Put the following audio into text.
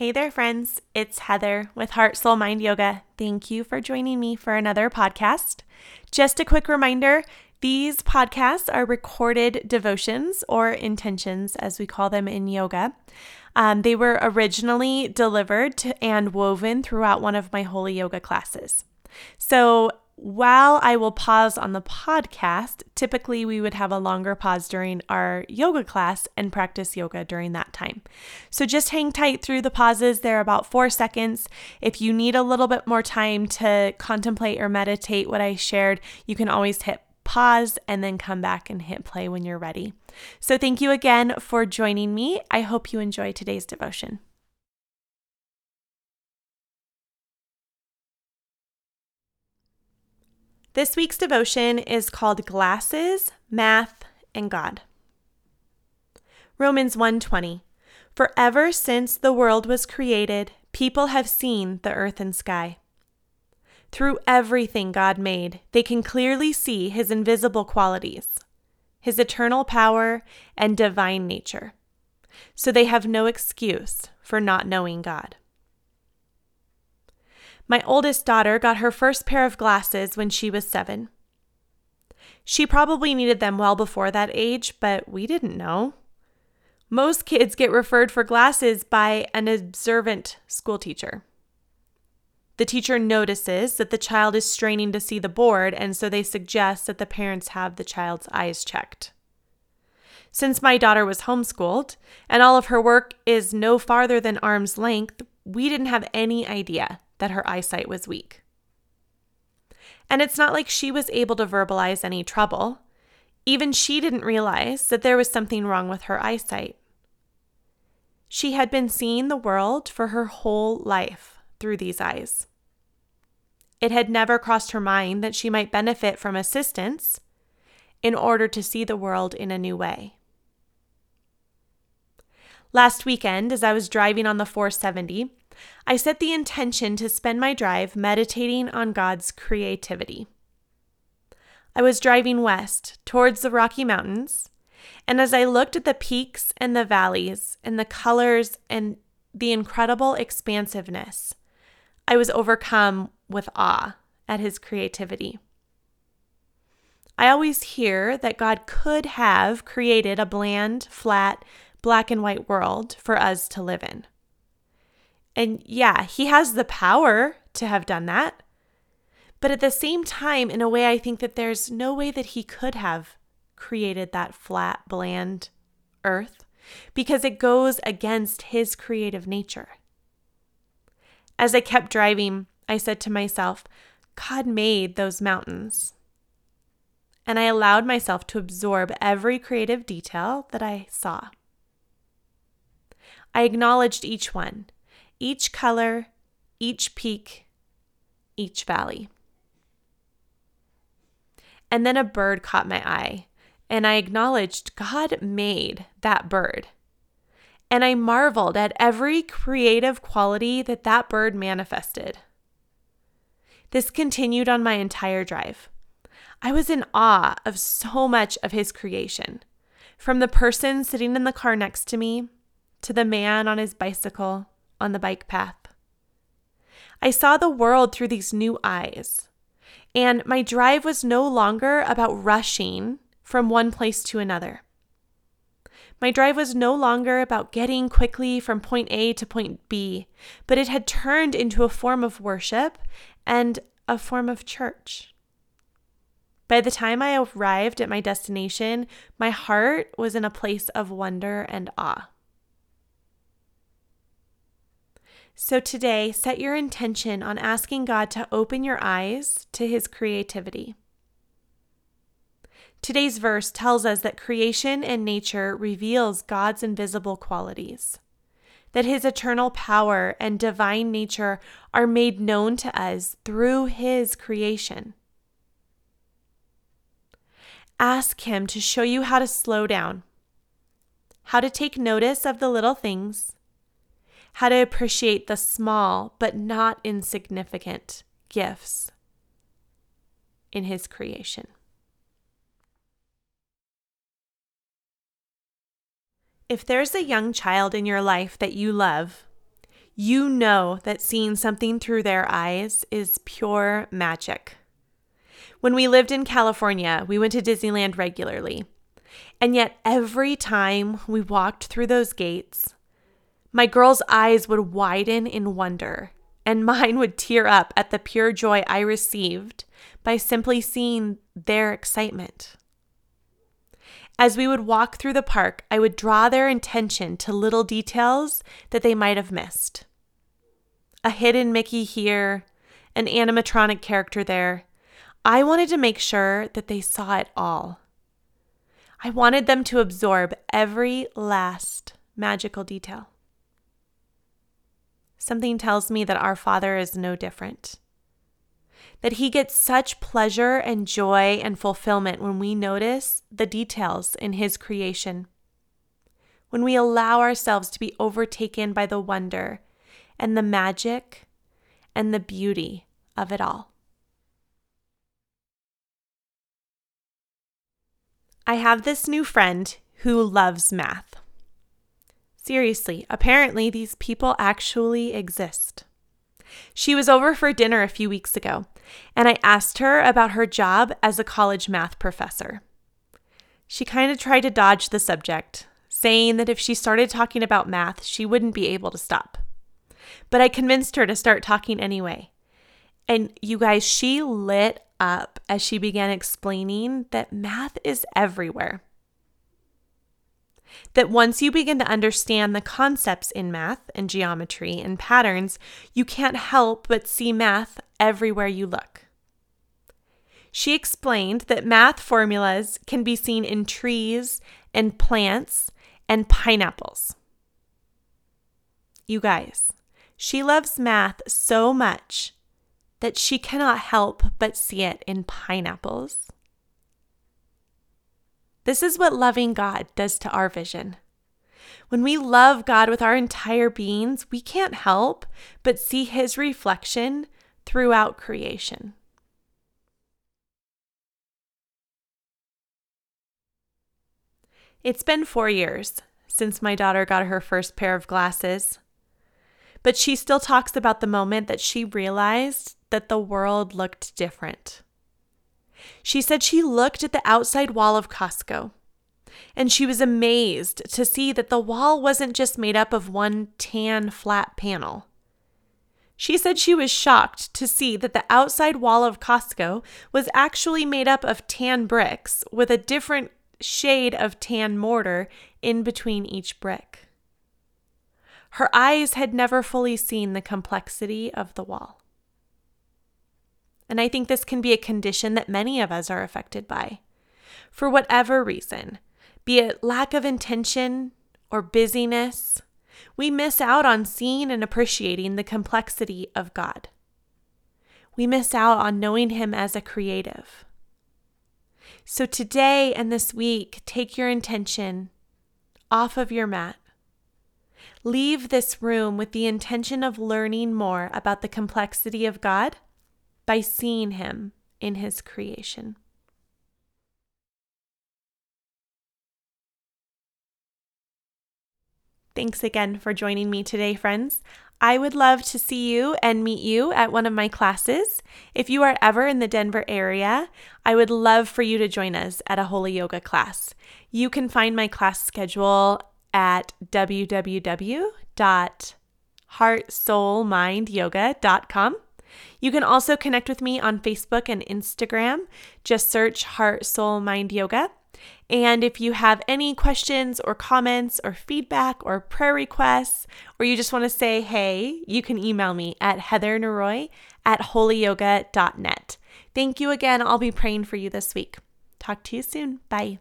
Hey there, friends. It's Heather with Heart, Soul, Mind Yoga. Thank you for joining me for another podcast. Just a quick reminder these podcasts are recorded devotions or intentions, as we call them in yoga. Um, they were originally delivered and woven throughout one of my holy yoga classes. So while I will pause on the podcast, typically we would have a longer pause during our yoga class and practice yoga during that time. So just hang tight through the pauses. They're about four seconds. If you need a little bit more time to contemplate or meditate what I shared, you can always hit pause and then come back and hit play when you're ready. So thank you again for joining me. I hope you enjoy today's devotion. This week's devotion is called Glasses, Math, and God. Romans 1:20 For ever since the world was created, people have seen the earth and sky. Through everything God made, they can clearly see his invisible qualities, his eternal power and divine nature. So they have no excuse for not knowing God. My oldest daughter got her first pair of glasses when she was seven. She probably needed them well before that age, but we didn't know. Most kids get referred for glasses by an observant school teacher. The teacher notices that the child is straining to see the board, and so they suggest that the parents have the child's eyes checked. Since my daughter was homeschooled and all of her work is no farther than arm's length, we didn't have any idea that her eyesight was weak. And it's not like she was able to verbalize any trouble. Even she didn't realize that there was something wrong with her eyesight. She had been seeing the world for her whole life through these eyes. It had never crossed her mind that she might benefit from assistance in order to see the world in a new way. Last weekend, as I was driving on the 470, I set the intention to spend my drive meditating on God's creativity. I was driving west towards the Rocky Mountains, and as I looked at the peaks and the valleys and the colors and the incredible expansiveness, I was overcome with awe at his creativity. I always hear that God could have created a bland, flat, black and white world for us to live in. And yeah, he has the power to have done that. But at the same time, in a way, I think that there's no way that he could have created that flat, bland earth because it goes against his creative nature. As I kept driving, I said to myself, God made those mountains. And I allowed myself to absorb every creative detail that I saw. I acknowledged each one each color, each peak, each valley. And then a bird caught my eye, and I acknowledged God made that bird. And I marveled at every creative quality that that bird manifested. This continued on my entire drive. I was in awe of so much of his creation, from the person sitting in the car next to me to the man on his bicycle on the bike path. I saw the world through these new eyes, and my drive was no longer about rushing from one place to another. My drive was no longer about getting quickly from point A to point B, but it had turned into a form of worship and a form of church. By the time I arrived at my destination, my heart was in a place of wonder and awe. So today, set your intention on asking God to open your eyes to His creativity. Today's verse tells us that creation and nature reveals God's invisible qualities, that His eternal power and divine nature are made known to us through His creation. Ask Him to show you how to slow down, how to take notice of the little things how to appreciate the small but not insignificant gifts in His creation. If there's a young child in your life that you love, you know that seeing something through their eyes is pure magic. When we lived in California, we went to Disneyland regularly. And yet, every time we walked through those gates, my girl's eyes would widen in wonder, and mine would tear up at the pure joy I received by simply seeing their excitement. As we would walk through the park, I would draw their attention to little details that they might have missed. A hidden Mickey here, an animatronic character there. I wanted to make sure that they saw it all. I wanted them to absorb every last magical detail. Something tells me that our Father is no different. That He gets such pleasure and joy and fulfillment when we notice the details in His creation. When we allow ourselves to be overtaken by the wonder and the magic and the beauty of it all. I have this new friend who loves math. Seriously, apparently, these people actually exist. She was over for dinner a few weeks ago, and I asked her about her job as a college math professor. She kind of tried to dodge the subject, saying that if she started talking about math, she wouldn't be able to stop. But I convinced her to start talking anyway. And you guys, she lit up as she began explaining that math is everywhere. That once you begin to understand the concepts in math and geometry and patterns, you can't help but see math everywhere you look. She explained that math formulas can be seen in trees and plants and pineapples. You guys, she loves math so much that she cannot help but see it in pineapples. This is what loving God does to our vision. When we love God with our entire beings, we can't help but see His reflection throughout creation. It's been four years since my daughter got her first pair of glasses, but she still talks about the moment that she realized that the world looked different. She said she looked at the outside wall of Costco and she was amazed to see that the wall wasn't just made up of one tan flat panel. She said she was shocked to see that the outside wall of Costco was actually made up of tan bricks with a different shade of tan mortar in between each brick. Her eyes had never fully seen the complexity of the wall. And I think this can be a condition that many of us are affected by. For whatever reason, be it lack of intention or busyness, we miss out on seeing and appreciating the complexity of God. We miss out on knowing Him as a creative. So today and this week, take your intention off of your mat. Leave this room with the intention of learning more about the complexity of God by seeing Him in His creation. Thanks again for joining me today, friends. I would love to see you and meet you at one of my classes. If you are ever in the Denver area, I would love for you to join us at a holy yoga class. You can find my class schedule at www.heartsoulmindyoga.com. You can also connect with me on Facebook and Instagram. Just search Heart, Soul, Mind Yoga. And if you have any questions or comments or feedback or prayer requests, or you just want to say hey, you can email me at heathernaroy at holyyoga.net. Thank you again. I'll be praying for you this week. Talk to you soon. Bye.